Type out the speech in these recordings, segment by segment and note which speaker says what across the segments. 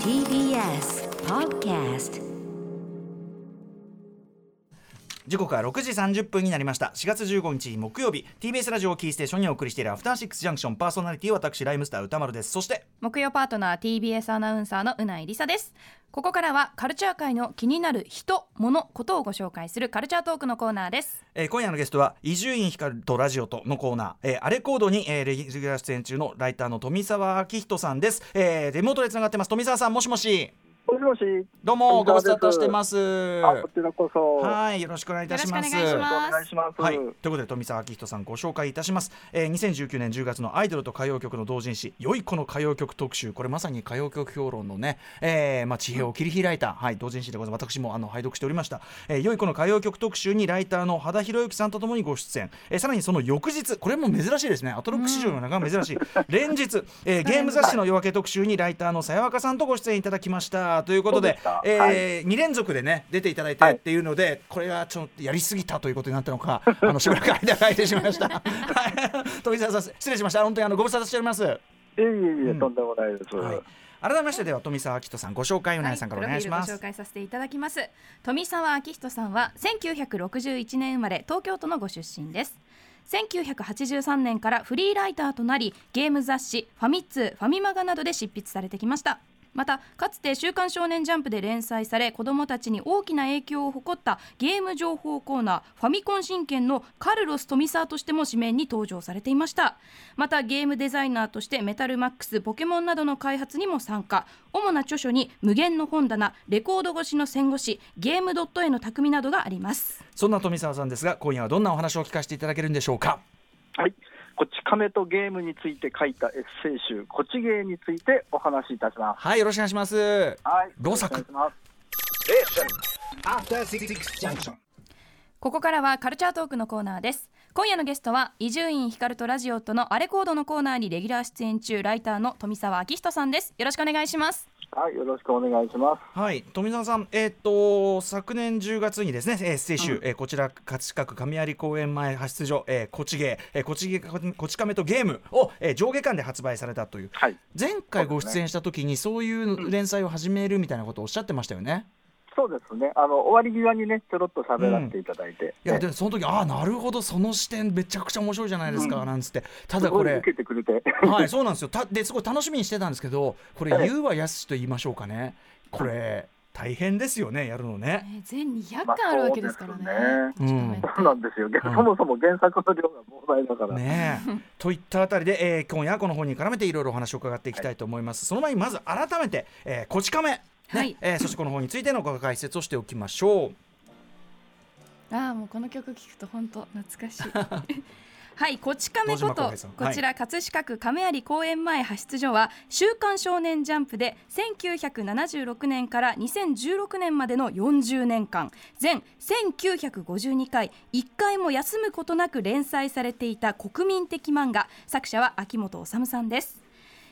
Speaker 1: TBS Podcast
Speaker 2: 時刻は6時30分になりました。4月15日木曜日。TBS ラジオキーステーションにお送りしているアフターシックスジャンクションパーソナリティ私ライムスター歌丸です。そして
Speaker 3: 木曜パートナー TBS アナウンサーのうないりさです。ここからはカルチャー界の気になる人物ことをご紹介するカルチャートークのコーナーです。
Speaker 2: えー今夜のゲストは伊集院光とラジオとのコーナー、えー、アレコードに、えーレギュラー出演中のライターの富澤明人さんです、えー、リモートでつながってます富澤さんもしもし。
Speaker 4: もしもし。
Speaker 2: どうもご無沙汰してます。
Speaker 4: あ、こちらこそ。
Speaker 2: はいよろしくお願いいたします。
Speaker 3: よろしくお願いします。
Speaker 2: はい、ということで富澤明人さんご紹介いたします、えー、2019年10月のアイドルと歌謡曲の同人誌「良い子の歌謡曲特集」これまさに歌謡曲評論のね、えーまあ、地平を切り開いた、はい、同人誌でございます。私もあの拝読しておりました「えー、良い子の歌謡曲特集」にライターの羽田博之さんとともにご出演、えー、さらにその翌日これも珍しいですね。アトロック史上の中で珍しい、連日、えー、ゲーム雑誌の夜明け特集にライターのさやわかさんとご出演いただきましたということでえー
Speaker 4: はい
Speaker 2: 2連続でね出ていただいてっていうので、これはちょっとやりすぎたということになったのか あのしばらく間が空いてしまいました。はい。富澤さん失礼しました。本当にあのご無沙汰しております、
Speaker 4: いえいえいえ、
Speaker 2: うん。
Speaker 4: とんでもないです。
Speaker 2: はい、改めましてでは富澤明人さんご紹介うなえさんからお願いします、
Speaker 3: プロフィールご紹介させていただきます。富澤明人さんは1961年生まれ東京都のご出身です。1983年からフリーライターとなりゲーム雑誌ファミ通ファミマガなどで執筆されてきましたまたかつて「週刊少年ジャンプ」で連載され子どもたちに大きな影響を誇ったゲーム情報コーナーファミコン神剣のカルロス富澤としても紙面に登場されていました。またゲームデザイナーとしてメタルマックスポケモンなどの開発にも参加。主な著書に「無限の本棚」レコード越しの戦後史ゲームドット絵の匠などがあります。
Speaker 2: そんな富澤さんですが今夜はどんなお話を聞かせていただけるんでしょうか？
Speaker 4: はい。こち亀とゲームについて書いたエッセイ集、こちゲーについてお話しいたします。
Speaker 2: はいよろしくお願いします
Speaker 4: はい。
Speaker 2: 老作
Speaker 4: よろしくお願いします
Speaker 5: After Six Junction.
Speaker 3: ここからはカルチャートークのコーナーです今夜のゲストは伊集院光とラジオとのアレコードのコーナーにレギュラー出演中ライターの富澤明人さんですよろしくお願いします
Speaker 4: はい、よろしくお願いします。
Speaker 2: はい、富澤さん、えっ、と昨年10月にですね、えー、青春、えーこちら葛飾区亀有公園前派出所、えー、こちゲー、えー、こちゲーこち亀とゲームを、えー上下巻で発売されたという。
Speaker 4: はい。
Speaker 2: 前回ご出演した時にそういう連載を始めるみたいなことをおっしゃってましたよね。
Speaker 4: そうですね。あの終わり際にね、ちょろっと喋らせていただいて。
Speaker 2: いや
Speaker 4: ね
Speaker 2: でその時ああなるほどその視点めちゃくちゃ面白いじゃないですか、
Speaker 4: うん。
Speaker 2: なんつって。ただこれ
Speaker 4: すごい受けてくれて。
Speaker 2: はいそうなんですよ。たですごい楽しみにしてたんですけどこれ
Speaker 4: ええ
Speaker 2: 言うはやすと言いましょうかね。これ大変ですよねやるのね。
Speaker 3: えー全200
Speaker 4: まあ
Speaker 3: 巻あるわけですからね,、
Speaker 4: そう
Speaker 2: ですね。
Speaker 4: そうなんですよ。そもそも原作の量が膨大だから。
Speaker 2: ねえといったあたりで、えー今夜はこの本に絡めていろいろお話を伺っていきたいと思います、その前にまず改めて「えーこち亀」ね
Speaker 3: はい
Speaker 2: えーそしてこの本についてのご解説をしておきましょう。
Speaker 3: ああもうこの曲聴くと本当懐かしい はい、こち亀ことこちら葛飾区亀有公園前派出所は「週刊少年ジャンプ」で1976年から2016年までの40年間全1952回1回も休むことなく連載されていた国民的漫画作者は秋元治さんです。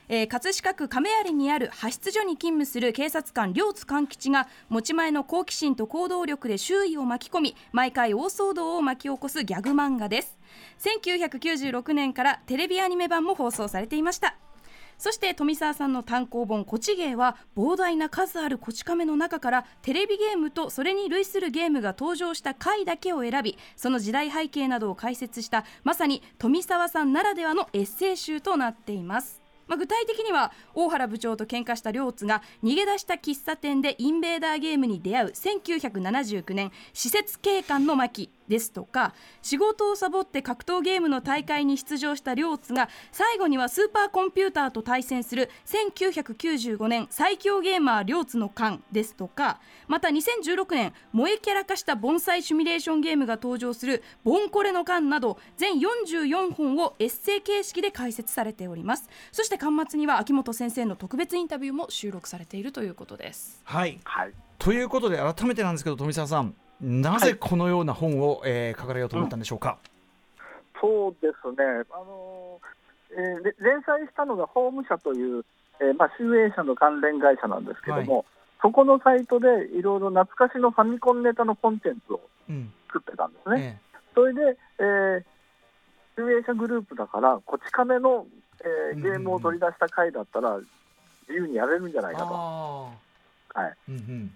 Speaker 3: えー葛飾区亀有にある派出所に勤務する警察官両津勘吉が持ち前の好奇心と行動力で周囲を巻き込み毎回大騒動を巻き起こすギャグ漫画です。1996年からテレビアニメ版も放送されていました。そして富澤さんの単行本「こちゲー」は膨大な数あるこち亀の中からテレビゲームとそれに類するゲームが登場した回だけを選びその時代背景などを解説したまさに富澤さんならではのエッセイ集となっています。まあ、具体的には大原部長と喧嘩した両津が逃げ出した喫茶店でインベーダーゲームに出会う1979年施設警官の巻ですとか仕事をサボって格闘ゲームの大会に出場した両津が最後にはスーパーコンピューターと対戦する1995年最強ゲーマー両津の缶ですとかまた2016年萌えキャラ化した盆栽シミュレーションゲームが登場するボンコレの缶など全44本をエッセイ形式で解説されております。そして巻末には秋元先生の特別インタビューも収録されているということです。
Speaker 2: はい。
Speaker 4: はい。
Speaker 2: ということで改めてなんですけど富澤さんなぜこのような本を、えー書かれようと思ったんでしょうか？
Speaker 4: そうですね。あのえーれ連載したのが法務社という、えーまあ、集英社の関連会社なんですけども、そこのサイトでいろいろ懐かしのファミコンネタのコンテンツを
Speaker 2: うん。
Speaker 4: 作ってたんですね。
Speaker 2: え
Speaker 4: それで、えー、集英社グループだから、こち亀の、えーゲームを取り出した回だったら、自由にやれるんじゃないかと。
Speaker 2: あ
Speaker 4: はい、
Speaker 2: ーうんうん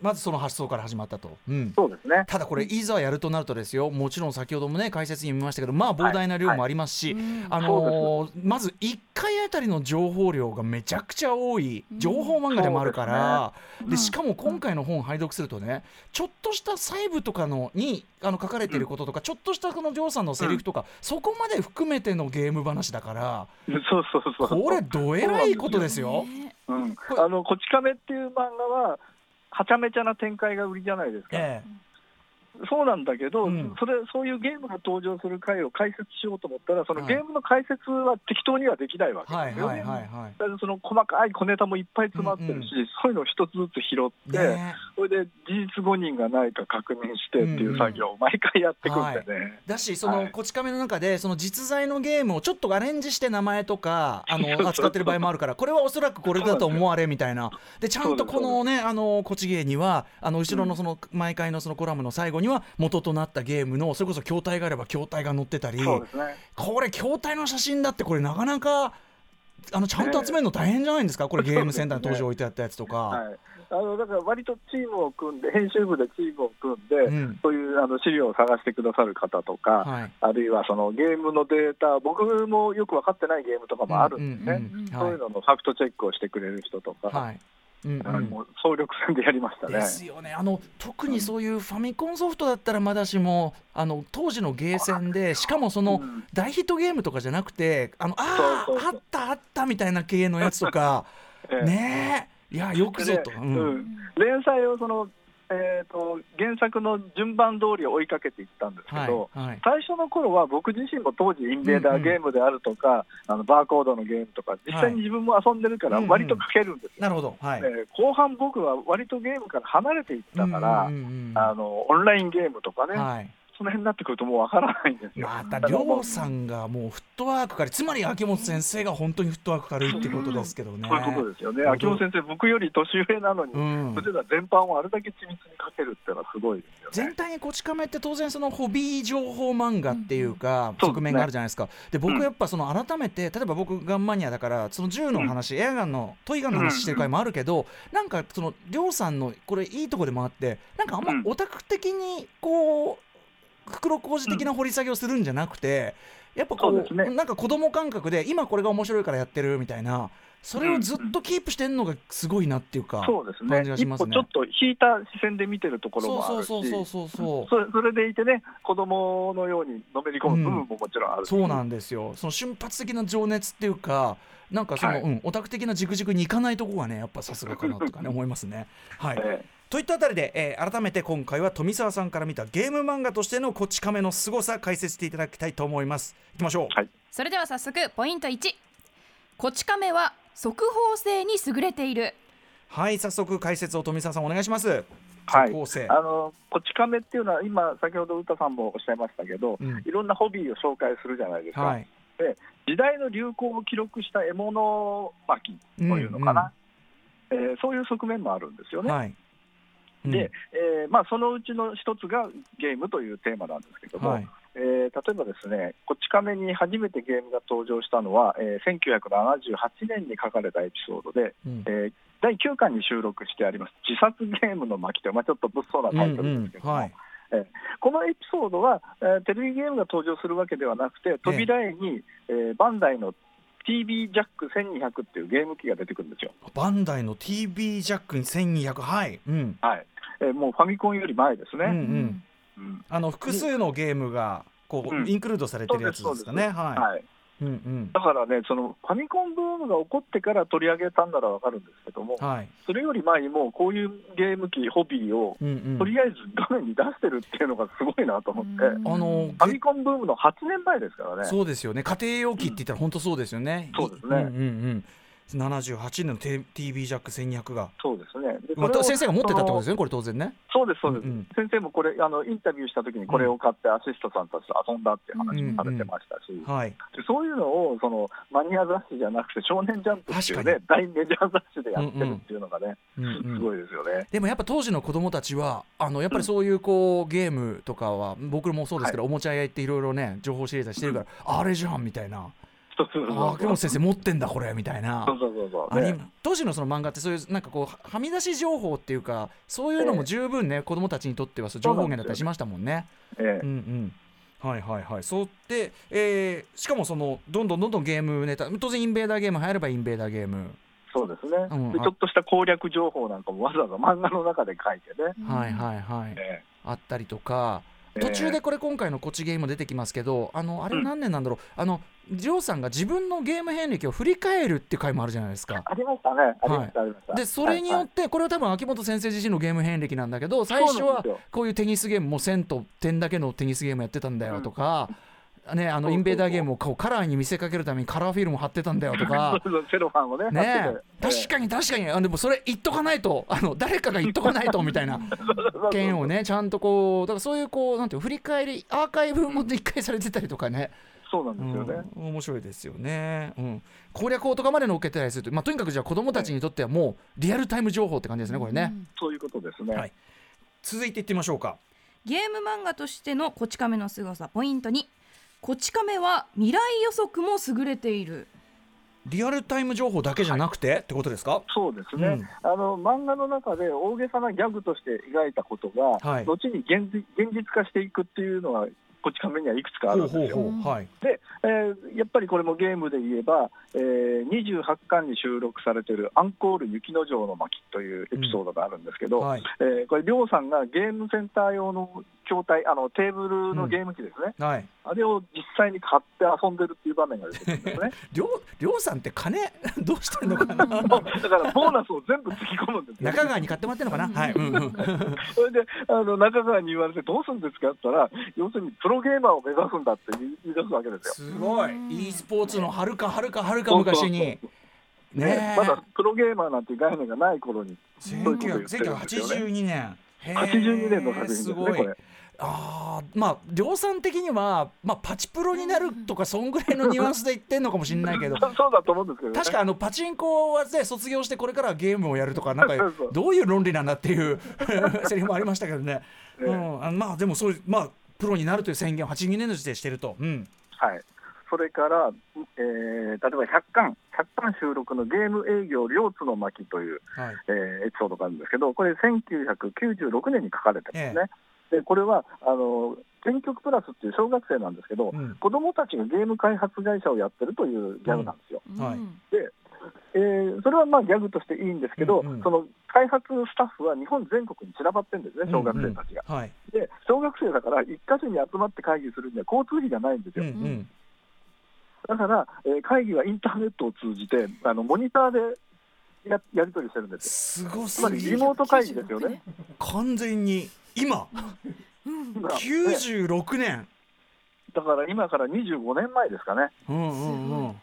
Speaker 2: まずその発想から始まったと、うん、
Speaker 4: そうですね。
Speaker 2: ただこれいざやるとなるとですよ。もちろん先ほどもね解説に見ましたけどまあ膨大な量もありますし、あのーまず1回あたりの情報量がめちゃくちゃ多い情報漫画でもあるから、でしかも今回の本を拝読するとねちょっとした細部とかのにあの書かれていることとか、ちょっとしたこのジョーさんのセリフとか、そこまで含めてのゲーム話だから
Speaker 4: そうそうそう。
Speaker 2: これどえらいことですよ。
Speaker 3: ね。
Speaker 4: うん。あのこち亀っていう漫画ははちゃめちゃな展開が売りじゃないですか。
Speaker 2: ええ
Speaker 4: そうなんだけど、
Speaker 2: うん。
Speaker 4: それそういうゲームが登場する回を解説しようと思ったら、その
Speaker 2: はい。
Speaker 4: ゲームの解説は適当にはできないわけですよね。
Speaker 2: はいはいは
Speaker 4: だからその細かい小ネタもいっぱい詰まってるし、
Speaker 2: うんうん。
Speaker 4: そういうのを一つずつ拾っ
Speaker 2: い。
Speaker 4: て、
Speaker 2: ね。
Speaker 4: それで事実誤認がないか確認してっていう作業を毎回やっていくんでね。
Speaker 2: だしその
Speaker 4: はい。
Speaker 2: こち亀の中でその実在のゲームをちょっとアレンジして名前とかあの 扱ってる場合もあるからこれはおそらくこれだと思われみたいな。でちゃんとこのねあのこち芸にはあの後ろのその毎回のそのコラムの最後には元となったゲームのそれこそ筐体があれば筐体が載ってたり
Speaker 4: ね。
Speaker 2: これ筐体の写真だってこれなかなかあのちゃんと集めるの大変じゃないんですかこれゲームセンターに登場置いてあったやつとか。
Speaker 4: はい。あのだから割とチームを組んで 編集部でチームを組んで、
Speaker 2: うん
Speaker 4: そういうあの資料を探してくださる方とか、
Speaker 2: はい
Speaker 4: あるいはそのゲームのデータ、僕もよく分かってないゲームとかもあるんですね。そういうののファクトチェックをしてくれる人とか、
Speaker 2: はいうんうん。
Speaker 4: あのもう総力戦でやりましたね。
Speaker 2: ですよね。あの特にそういうファミコンソフトだったらまだしもあの当時のゲーセンでしかもその
Speaker 4: うん。
Speaker 2: 大ヒットゲームとかじゃなくてあのああったあったみたいな系のやつとか。
Speaker 4: ええ。
Speaker 2: ねえ。いやよくぞと、
Speaker 4: で
Speaker 2: うん。
Speaker 4: うん。連載をその、えー、と原作の順番通り追いかけていったんですけ
Speaker 2: はい
Speaker 4: ど、
Speaker 2: はい。
Speaker 4: 最初の頃は僕自身も当時インベーダーゲームであるとか、あのバーコードのゲームとか実際に自分も遊んでるから
Speaker 2: うんうん。
Speaker 4: 割と書けるんですよ、
Speaker 2: なるほど。はい、
Speaker 4: えー後半僕は割とゲームから離れていったから、
Speaker 2: うんうんうん。
Speaker 4: あのオンラインゲームとかね、
Speaker 2: はい
Speaker 4: その辺になってくるともうわからないんですよ。
Speaker 2: また亮さんがもうフットワーク軽いつまり秋元先生が本当にフットワーク軽いってことですけどね。
Speaker 4: そういうことですよね。
Speaker 2: うん
Speaker 4: 秋元先生、僕より年上なのに、
Speaker 2: うん
Speaker 4: それでは全般をあれだけ緻密に書けるっていうのはすごいですよね。
Speaker 2: 全体にこち亀って当然そのホビー情報漫画っていうか
Speaker 4: うん
Speaker 2: 側面があるじゃないですか。で僕
Speaker 4: うん
Speaker 2: やっぱその改めて例えば僕ガンマニアだからその銃の話、エアガンのトイガンの話してる回もあるけどなんかその亮さんのこれいいとこでもあってなんかあんま
Speaker 4: うん
Speaker 2: オタク的にこう袋小路的な掘り下げをするんじゃなくてやっぱこう
Speaker 4: ね。
Speaker 2: なんか子供感覚で今これが面白いからやってるみたいな。それをずっとキープしてんのがすごいなっていうか。
Speaker 4: そうですね。
Speaker 2: 感じがし
Speaker 4: 一
Speaker 2: ますね。
Speaker 4: 歩ちょっと引いた視線で見てるところもあるし、
Speaker 2: そうそうそうそうそう。
Speaker 4: それそれでいてね、子供のようにのめり込む部分ももちろんあるし、
Speaker 2: そうなんですよ。その瞬発的な情熱っていうかなんかその、
Speaker 4: はい。
Speaker 2: うん、オタク的な軸軸にいかないとこがねやっぱさすがかなとかね思いますね。はい、
Speaker 4: え
Speaker 2: といったあたりで、えー改めて今回は富澤さんから見たゲーム漫画としてのこち亀の凄さ解説していただきたいと思います。いきましょう。
Speaker 4: はい
Speaker 3: それでは早速ポイント1こち亀は速報性に優れている
Speaker 2: はい、早速解説を富澤さんお願いします。
Speaker 4: はい
Speaker 2: 速報性
Speaker 4: あのこち亀っていうのは、今、先ほど歌さんもおっしゃいましたけど、
Speaker 2: うん
Speaker 4: いろんなホビーを紹介するじゃないですか、
Speaker 2: はい。
Speaker 4: 時代の流行を記録した獲物巻きというのかな、えーそういう側面もあるんですよね。
Speaker 2: はい。うん。
Speaker 4: で、えーまあ、そのうちの一つがゲームというテーマなんですけども、
Speaker 2: はい。
Speaker 4: えー例えばですね、こち亀に初めてゲームが登場したのは、えー1978年に書かれたエピソードで、
Speaker 2: うん。
Speaker 4: えー第9巻に収録してあります、自殺ゲームの巻という、まあ、ちょっと物騒なタイトルですけども、
Speaker 2: うんうんはい
Speaker 4: このエピソードは、えーテレビゲームが登場するわけではなくて、扉絵に、えーバンダイの TB ジャック1200っていうゲーム機が出てくるんですよ。
Speaker 2: バンダイの TB ジャックに1200はい。うん。
Speaker 4: はいえーもうファミコンより前です
Speaker 2: うんう
Speaker 4: ね。
Speaker 2: ん。
Speaker 4: うん
Speaker 2: あの複数のゲームがこう、
Speaker 4: うん
Speaker 2: インクルードされてるやつですかね。はい。
Speaker 4: はい
Speaker 2: うんうん。
Speaker 4: だからね、そのファミコンブームが起こってから取り上げたんならわかるんですけども、
Speaker 2: はい。
Speaker 4: それより前にもうこういうゲーム機、ホビーを
Speaker 2: うんうん。
Speaker 4: とりあえず画面に出してるっていうのがすごいなと思って、
Speaker 3: うん
Speaker 4: フ
Speaker 2: あの
Speaker 4: ァミコンブームの8年前ですからね。
Speaker 2: そうですよね。家庭用機って言ったら本当そうですよね。
Speaker 4: そうですね
Speaker 2: んうんうん。78年の T- TB ジャック1200が。
Speaker 4: そうですね。で
Speaker 2: ま先生が持ってたってことですね。これ当然ね。
Speaker 4: のそうです、そうです、
Speaker 2: うんうん
Speaker 4: 先生もこれあの、インタビューしたときにこれを買って、アシストさんたちと遊んだっていう話もされてましたし、
Speaker 2: はい。
Speaker 4: でそういうのをそのマニア雑誌じゃなくて、少年ジャンプっていう
Speaker 2: 確
Speaker 4: ね、大メジャー雑誌でやってるっていうのがね、
Speaker 2: うんうん
Speaker 4: すごいですよね。
Speaker 2: でもやっぱ当時の子供たちはあのやっぱりそういうこうゲームとかは僕もそうですけど、おもちゃ屋行っていろいろね情報シリーズしてるから、あれじゃんみたいな 秋元先生持ってんだこれみたいな。当時のその漫画ってそういうなんかこうはみ出し情報っていうかそういうのも十分ね、子供たちにとってはそう情報源だったりしましたもんね。
Speaker 4: ええ。
Speaker 2: うんうん。はいはいはい。そうで、えーしかもそのどんどんどんどんゲームネタ当然インベーダーゲーム入ればインベーダーゲーム、
Speaker 4: そうですね、
Speaker 2: うん
Speaker 4: でちょっとした攻略情報なんかもわざわざ漫画の中で書いてね、
Speaker 2: はいはいはい、
Speaker 4: え
Speaker 2: あったりとか
Speaker 4: え
Speaker 2: 途中でこれ今回のこっちゲームも出てきますけどあのあれ何年なんだろう、あのジョーさんが自分のゲーム遍歴を振り返るっていう回もあるじゃないですか。
Speaker 4: ありましたね、ありました、ありました。
Speaker 2: でそれによって、これは多分秋元先生自身のゲーム遍歴なんだけど最初はこういうテニスゲームもう1000と点だけのテニスゲームやってたんだよとか、ね、あのインベーダーゲームをこうカラーに見せかけるためにカラーフィルム貼ってたんだよとか。
Speaker 4: セロファンをね、貼
Speaker 2: ね
Speaker 4: ってて。
Speaker 2: 確かに確かに。あでもそれ言っとかないとあの 誰かが言っとかないとみたいな 件をねちゃんとこうだからそういうこうなんていうの振り返りアーカイブも一回されてたりとかね。
Speaker 4: そうなんですよね。
Speaker 2: うん、面白いですよね、うん、攻略法とかまで載っけてたりすると、まあ、とにかくじゃあ子どもたちにとってはもうリアルタイム情報って感じですねこれね、
Speaker 4: そういうことですね。
Speaker 2: はい。続いていってみましょうか。
Speaker 3: ゲーム漫画としてのこち亀の凄さポイントにこち亀は未来予測も優れている。
Speaker 2: リアルタイム情報だけじゃなくて、ってことですか？
Speaker 4: そうですね、
Speaker 2: うん。
Speaker 4: あの漫画の中で大げさなギャグとして描いたことが、
Speaker 2: はい。
Speaker 4: 後に現実現実化していくっていうのが、こっち亀にはいくつかあるんですよ。
Speaker 2: ほうほうほう。はい。
Speaker 4: で、えーやっぱりこれもゲームで言えば、えー28巻に収録されているアンコール雪の城の巻というエピソードがあるんですけど、
Speaker 2: はい。
Speaker 4: えーこれ、りょうさんがゲームセンター用の筐体、あのテーブルのゲーム機ですね、
Speaker 2: はい。
Speaker 4: あれを実際に買って遊んでるっていう場面が出てくるんですね。
Speaker 2: りょうりょうさんって金 どうしてんのかな？
Speaker 4: だからボーナスを全部突き込むんですね。
Speaker 2: 中川に買ってもらってんのかな？はい、うん。うん、
Speaker 4: それであの中川に言われて、どうするんですかって言ったら、要するにプロゲーマーを目指すんだって言い出すわけですよ。
Speaker 2: すごい。e スポーツのはるかはるかはるか昔に
Speaker 4: そうそう。そう
Speaker 2: ね。え。
Speaker 4: ねまだプロゲーマーなんて概念がない頃に、そういうこと言ってるんですよね。
Speaker 2: 1982年。へえ。
Speaker 4: 82年の作品ですね、これ。
Speaker 2: あーまあ量産的には、まあ、パチプロになるとかそんぐらいのニュアンスで言ってんのかもしれないけど
Speaker 4: そうだと思うんですけど、ね、
Speaker 2: 確かあのパチンコはで卒業してこれからはゲームをやるとかなんか どういう論理なんだっていう セリフもありましたけどね、
Speaker 4: ね。
Speaker 2: うん、まあでもそういうまあプロになるという宣言を82年の時点でしてると、うん、
Speaker 4: はい、それから、えー例えば100巻、100巻収録のゲーム営業両津の巻という、
Speaker 2: はい。
Speaker 4: えーエピソードがあるんですけど、これ、1996年に書かれてますね。でこれはあの原曲プラスっていう小学生なんですけど、
Speaker 2: うん。
Speaker 4: 子供たちがゲーム開発会社をやってるというギャグなんですよ。
Speaker 2: はい。
Speaker 4: で、えーそれはまあギャグとしていいんですけど、
Speaker 2: うんうん。
Speaker 4: その開発スタッフは日本全国に散らばってるんですね、小学生たちが。
Speaker 2: はい。
Speaker 4: で、小学生だから一箇所に集まって会議するには交通費がないんですよ。
Speaker 2: うんうん。
Speaker 4: だから、えー会議はインターネットを通じて、あのモニターでややり取りしてるんですよ。
Speaker 2: すご
Speaker 4: つますりリモート会議ですよね。
Speaker 2: 完全に今。
Speaker 4: 今ね
Speaker 2: 96年、
Speaker 4: だから今から25年前ですかね。
Speaker 2: うんうんうん。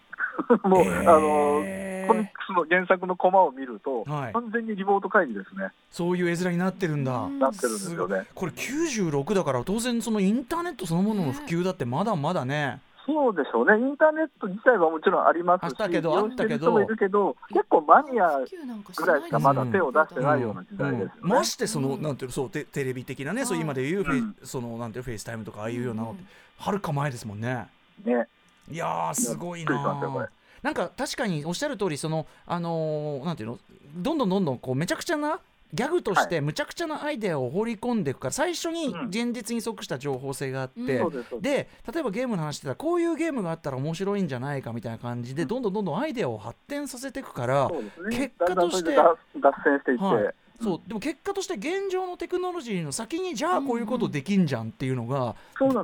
Speaker 4: もう、
Speaker 2: えー。
Speaker 4: あのコミックスの原作のコマを見ると、
Speaker 2: はい。
Speaker 4: 完全にリモート会議ですね。
Speaker 2: そういう絵面になってるんだ、
Speaker 4: なってるんですよね。
Speaker 2: これ96だから当然そのインターネットそのものの普及だってまだまだね
Speaker 4: そうでしょうね。インターネット自体はもちろんありますし、
Speaker 2: あったけどあったけど。
Speaker 4: いるけど、結構マニアぐらいしかまだ
Speaker 2: うん
Speaker 4: 手を出してないような時代ですよね。
Speaker 2: うん。ましてその、なんていうのそうテテレビ的なね、そう今でいうフェそのなんていう FaceTime とかああいうようなのってはるか前ですもんね。
Speaker 4: ね。
Speaker 2: いやーすごいななんか確かにおっしゃる通りそのあのーなんていうのどんどんどんどんこうめちゃくちゃなギャグとしてむちゃくちゃなアイデアを放り込んでいくから最初に
Speaker 4: うん。
Speaker 2: 現実に即した情報性があって、
Speaker 4: で
Speaker 2: 例えばゲームの話してたらこういうゲームがあったら面白いんじゃないかみたいな感じで
Speaker 4: うん。
Speaker 2: どんどんどんどんアイデアを発展させていくから。結果として
Speaker 4: 脱脱線していって、
Speaker 2: はいそうでも結果として現状のテクノロジーの先にじゃあこういうことできんじゃんっていうのが。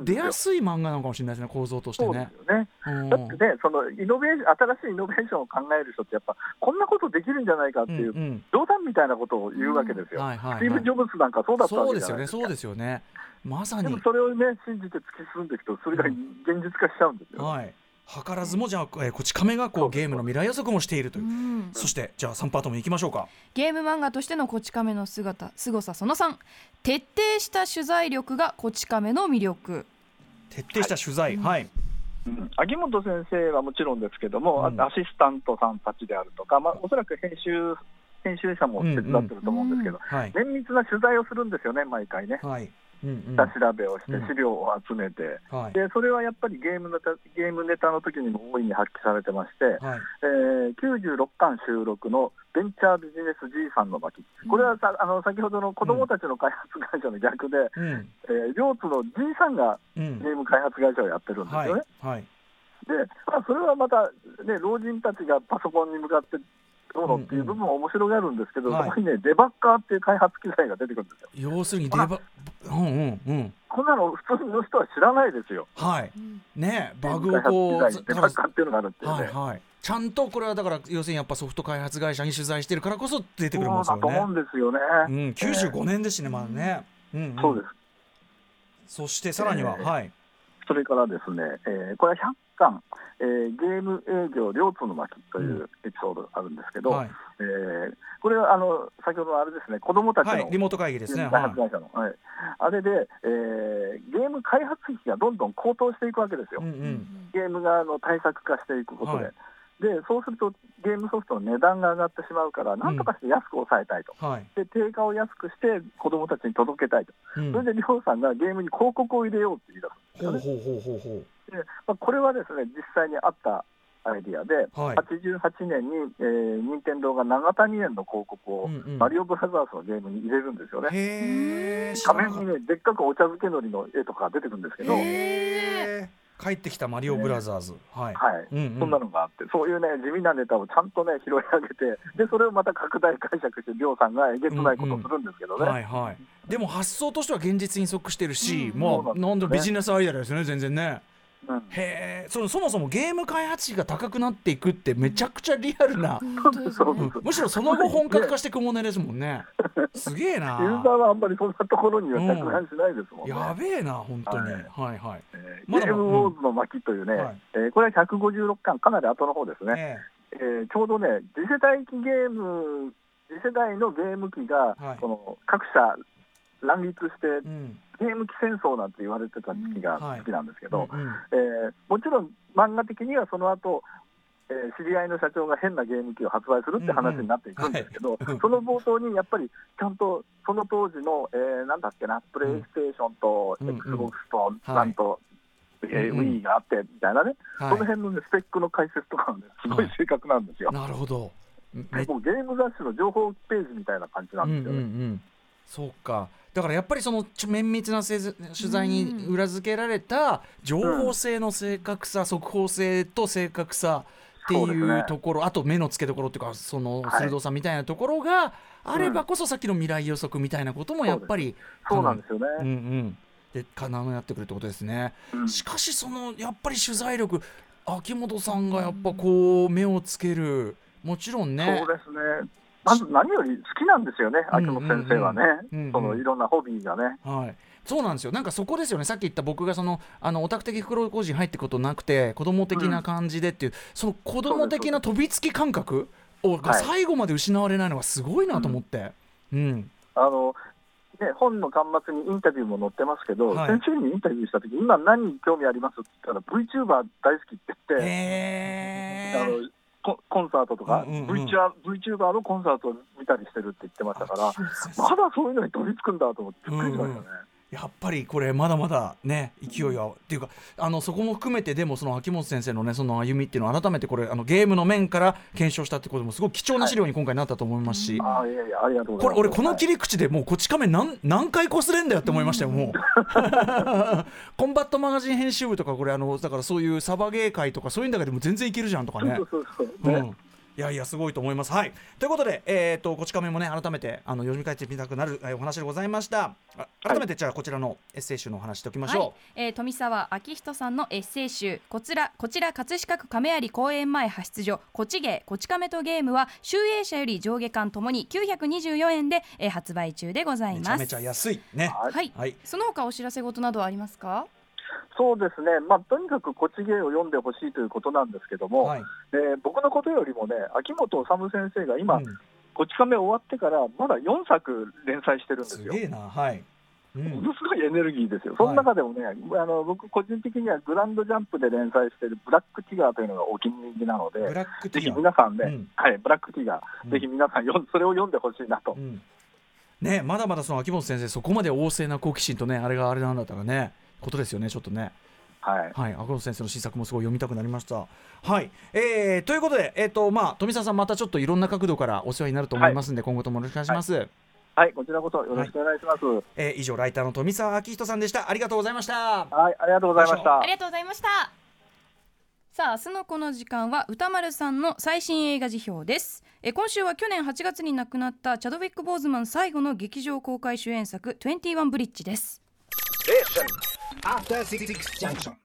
Speaker 2: 出やすい漫画なのかもしれないですね構造としてね。
Speaker 4: ね。
Speaker 2: うん
Speaker 4: だってね、そのイノベーション、新しいイノベーションを考える人って、やっぱこんなことできるんじゃないかっていう、
Speaker 2: うんうん
Speaker 4: 冗談みたいなことを言うわけですよ。
Speaker 2: はいはい
Speaker 4: スティーブ・
Speaker 2: はい
Speaker 4: ジョブズなんかそうだったわ
Speaker 2: そうですよね。そうですよねまさに
Speaker 4: でもそれをね、信じて突き進んでいくと、それが現実化しちゃうんですよ。
Speaker 2: はい図らずもじゃあ、えー、こち亀がこうゲームの未来予測もしているという。
Speaker 3: うん。
Speaker 2: そしてじゃあ3パートもいきましょうか。
Speaker 3: ゲーム漫画としてのこち亀の姿凄さその3徹底した取材力がこち亀の魅力。
Speaker 2: 徹底した取材。はい、
Speaker 4: うん。秋元先生はもちろんですけども、
Speaker 2: うん。
Speaker 4: あアシスタントさんたちであるとか、まあ、おそらく編集編集者も手伝ってると思うんですけど、
Speaker 2: はい。
Speaker 4: 綿密な取材をするんですよね、毎回ね。
Speaker 2: はい。うんうん
Speaker 4: 下調べをして
Speaker 2: うん。
Speaker 4: 資料を集めて、
Speaker 2: はい。
Speaker 4: でそれはやっぱりゲームネタゲームネタの時にも大いに発揮されてまして、
Speaker 2: はい。
Speaker 4: えー96巻収録のベンチャービジネス G さんの巻、これはさあの先ほどの子どもたちの開発会社の逆で、
Speaker 2: うん。
Speaker 4: えー両津の G さんが
Speaker 2: うん。
Speaker 4: ゲーム開発会社をやってるんです
Speaker 2: はい
Speaker 4: よね。
Speaker 2: はい。
Speaker 4: で、まあ、それはまた、ね、老人たちがパソコンに向かってどうのっていう部分も面白がるんですけど、
Speaker 2: うんうん。
Speaker 4: そこにね、デバッカーっていう開発機材が出てくるんですよ。
Speaker 2: 要するにデバうんうんうん
Speaker 4: こんなの普通の人は知らないですよ。
Speaker 2: はいねバグをこう
Speaker 4: っていうのがあるっていうね。
Speaker 2: はいはいちゃんとこれはだから要するにやっぱソフト開発会社に取材してるからこそ出てくるもんですよ
Speaker 4: そうだと思うん
Speaker 2: ね。
Speaker 4: ですよね。
Speaker 2: うん、95年ですしねまだね。うんん
Speaker 4: そうです。
Speaker 2: そしてさらには、
Speaker 4: えー
Speaker 2: はい
Speaker 4: それからですね、えーこれは100巻、えーゲーム営業両津の巻というエピソードがあるんですけど、
Speaker 2: はい。
Speaker 4: えーこれはあの先ほどのあれですね、子どもたちの、
Speaker 2: はいリモート会議ですね。
Speaker 4: 開
Speaker 2: は
Speaker 4: 発会社の、はい。あれで、えーゲーム開発費がどんどん高騰していくわけですよ、
Speaker 2: い。うんうん。
Speaker 4: ゲームがあの対策化していくことで、
Speaker 2: はい。
Speaker 4: でそうするとゲームソフトの値段が上がってしまうから、なんとかして安く抑えたいと、
Speaker 2: はい。
Speaker 4: で定価を安くして子どもたちに届けたいと、
Speaker 2: うん。
Speaker 4: それでりょうさんがゲームに広告を入れようって言い出すんですよね。
Speaker 2: ほうほうほうほう
Speaker 4: まあ、これはですね実際にあったアイディアで、
Speaker 2: はい
Speaker 4: 88年に、えー、任天堂が長谷園の広告を、
Speaker 2: うんうん
Speaker 4: マリオブラザーズのゲームに入れるんですよね。
Speaker 2: へえ。
Speaker 4: 画面にね、でっかくお茶漬けのりの絵とか出てくるんですけど。
Speaker 2: 帰ってきたマリオブラザーズ。はい。うんうん
Speaker 4: そんなのがあって、そういうね、地味なネタをちゃんとね、拾い上げて、で、それをまた拡大解釈して、りょうさんがえげつないことをするんですけどね。
Speaker 2: はいはい。でも発想としては現実に即してるし、
Speaker 3: うん
Speaker 2: まあ
Speaker 4: そうなんですね
Speaker 2: なんだビジネスアイデアですね全然ね。
Speaker 4: うん
Speaker 2: へえ。そのそもそもゲーム開発費が高くなっていくってめちゃくちゃリアルな。
Speaker 4: う
Speaker 3: ね
Speaker 2: うんむしろその後本格化していくもんねですもんね。すげえな。
Speaker 4: ユーザーはあんまりそんなところには着眼しないですもんね。
Speaker 2: やべえな本当に。
Speaker 4: はい
Speaker 2: はいはい。
Speaker 4: えー
Speaker 2: まだ
Speaker 4: ゲームウォーズの巻というね、
Speaker 2: はい
Speaker 4: えーこれは156巻、かなり後の方ですね、
Speaker 2: え
Speaker 4: えーちょうどね、次世代機ゲーム、次世代のゲーム機が、
Speaker 2: はい
Speaker 4: この各社乱立して
Speaker 2: え、うん。
Speaker 4: ゲーム機戦争なんて言われてた時期が
Speaker 2: はい。
Speaker 4: 好きなんですけど、
Speaker 2: うんうん。
Speaker 4: えーもちろん漫画的にはその後、えー知り合いの社長が変なゲーム機を発売するって話になっていくんですけど、
Speaker 2: うんうんはい。
Speaker 4: その冒頭にやっぱりちゃんとその当時の、えーなんだっけな、プレイステーションと
Speaker 2: うんうん。
Speaker 4: XBOX と
Speaker 2: はい
Speaker 4: なんと、えー
Speaker 2: うんうん。
Speaker 4: Wii があってみたいなね、
Speaker 2: はい。
Speaker 4: その辺の、ね、スペックの解説とかがね、すごい正確なんですよ。
Speaker 2: なるほど。め
Speaker 4: もうゲーム雑誌の情報ページみたいな感じなんですよね。
Speaker 2: うんうんうん、そうかだからやっぱりその綿密なせず取材に裏付けられた情報性の正確さ、速報性と正確さっていうところ、あと目の付けどころっていうかその
Speaker 4: はい
Speaker 2: 鋭さみたいなところがあればこそさっきの未来予測みたいなこともやっぱり
Speaker 4: そうなんですよね。
Speaker 2: うんうん。でかなやってくるってことですね。
Speaker 4: うん。
Speaker 2: しかしそのやっぱり取材力秋元さんがやっぱこう目をつける。もちろんね。
Speaker 4: そうですね。まず何より好きなんですよね、
Speaker 2: うん
Speaker 4: 秋元先生はね、
Speaker 2: うんうん
Speaker 4: そのいろんなホビーがね。
Speaker 2: はい、そうなんですよ。なんかそこですよね。さっき言った僕がそのあのオタク的袋小路に入ってことなくて子供的な感じでっていう、その子供的な飛びつき感覚をが
Speaker 4: はい
Speaker 2: 最後まで失われないのがすごいなと思って。うん。
Speaker 4: あのね、本の端末にインタビューも載ってますけど、
Speaker 2: はい。
Speaker 4: 先生にインタビューしたとき、今、何に興味ありますって言ったら、VTuber 大好きって言って、あのココンサートとか、
Speaker 2: うんうんうん
Speaker 4: VTuber, のコンサートを見たりしてるって言ってましたから、まだそういうのに飛びつくんだと思って、びっくりしましたね。
Speaker 2: やっぱりこれまだまだね勢いは、っていうかあのそこも含めてでもその秋元先生のねその歩みっていうのを改めてこれあのゲームの面から検証したってこともすごい貴重な資料に今回なったと思いますし、
Speaker 4: ああ、いやいや、ありがとうございます。
Speaker 2: これ俺この切り口でもうこち亀何何回こすれんだよって思いましたよもう。コンバットマガジン編集部とかこれあのだからそういうサバゲー会とかそういうんだけでも全然いけるじゃんとかね。
Speaker 4: そうそうそう。
Speaker 2: う
Speaker 4: ね
Speaker 2: んいやいやすごいと思います。はいということで、えー、とこち亀もね改めてあの読み返してみたくなる、えーお話でございました。あ改めてじゃあこちらのエッセイ集のお話しておきまし
Speaker 3: はい
Speaker 2: ょ
Speaker 3: えー富澤明人さんのエッセイ集こちらこちら葛飾区亀有公園前派出所こちゲーこち亀とゲームは集英社より上下巻ともに924円で、えー発売中でござ
Speaker 2: う。
Speaker 3: います
Speaker 2: めちゃめちゃ安いね。
Speaker 4: はい
Speaker 3: はい、
Speaker 2: はい
Speaker 3: その他お知らせ事などはありますか？
Speaker 4: そうですね、まあ、とにかくこち亀を読んでほしいということなんですけども、
Speaker 2: はい。
Speaker 4: えー僕のことよりもね、秋本治先生が今、
Speaker 2: うん
Speaker 4: こち亀終わってから、まだ4作連載してるんですよ。
Speaker 2: すげえなはい。うん
Speaker 4: ものすごいエネルギーですよ、その中でもね、あの僕、個人的にはグランドジャンプで連載しているブラックティガーというのがお気に入りなので、
Speaker 2: ブラックテ
Speaker 4: ぜひ。皆さんね、
Speaker 2: うん
Speaker 4: はい、ブラックティガー、
Speaker 2: うん
Speaker 4: ぜひ皆さん読ん、それを読んでほしいなと
Speaker 2: う。んねまだまだその秋本先生そこまで旺盛な好奇心とねあれがあれなんだったらねことですよねちょっとね。
Speaker 4: はい、
Speaker 2: はい、赤本先生の新作もすごい読みたくなりました。はい、えー、ということで、えっ、と、まあ、富澤さん、またちょっといろんな角度からお世話になると思いますんで、今後ともよろしくお願いします。
Speaker 4: はい、こちらこそよろしくお願いします。はい、
Speaker 2: えー以上、ライターの富澤明人さんでした。ありがとうございました。
Speaker 4: ありがとうございました
Speaker 3: あ。りがとうございましたさあ明日のこの時間は歌丸さんの最新映画辞表ですえ今週は去年8月に亡くなったチャドウィック・ボーズマン最後の劇場公開主演作21ブリッジです
Speaker 5: After Six Junction.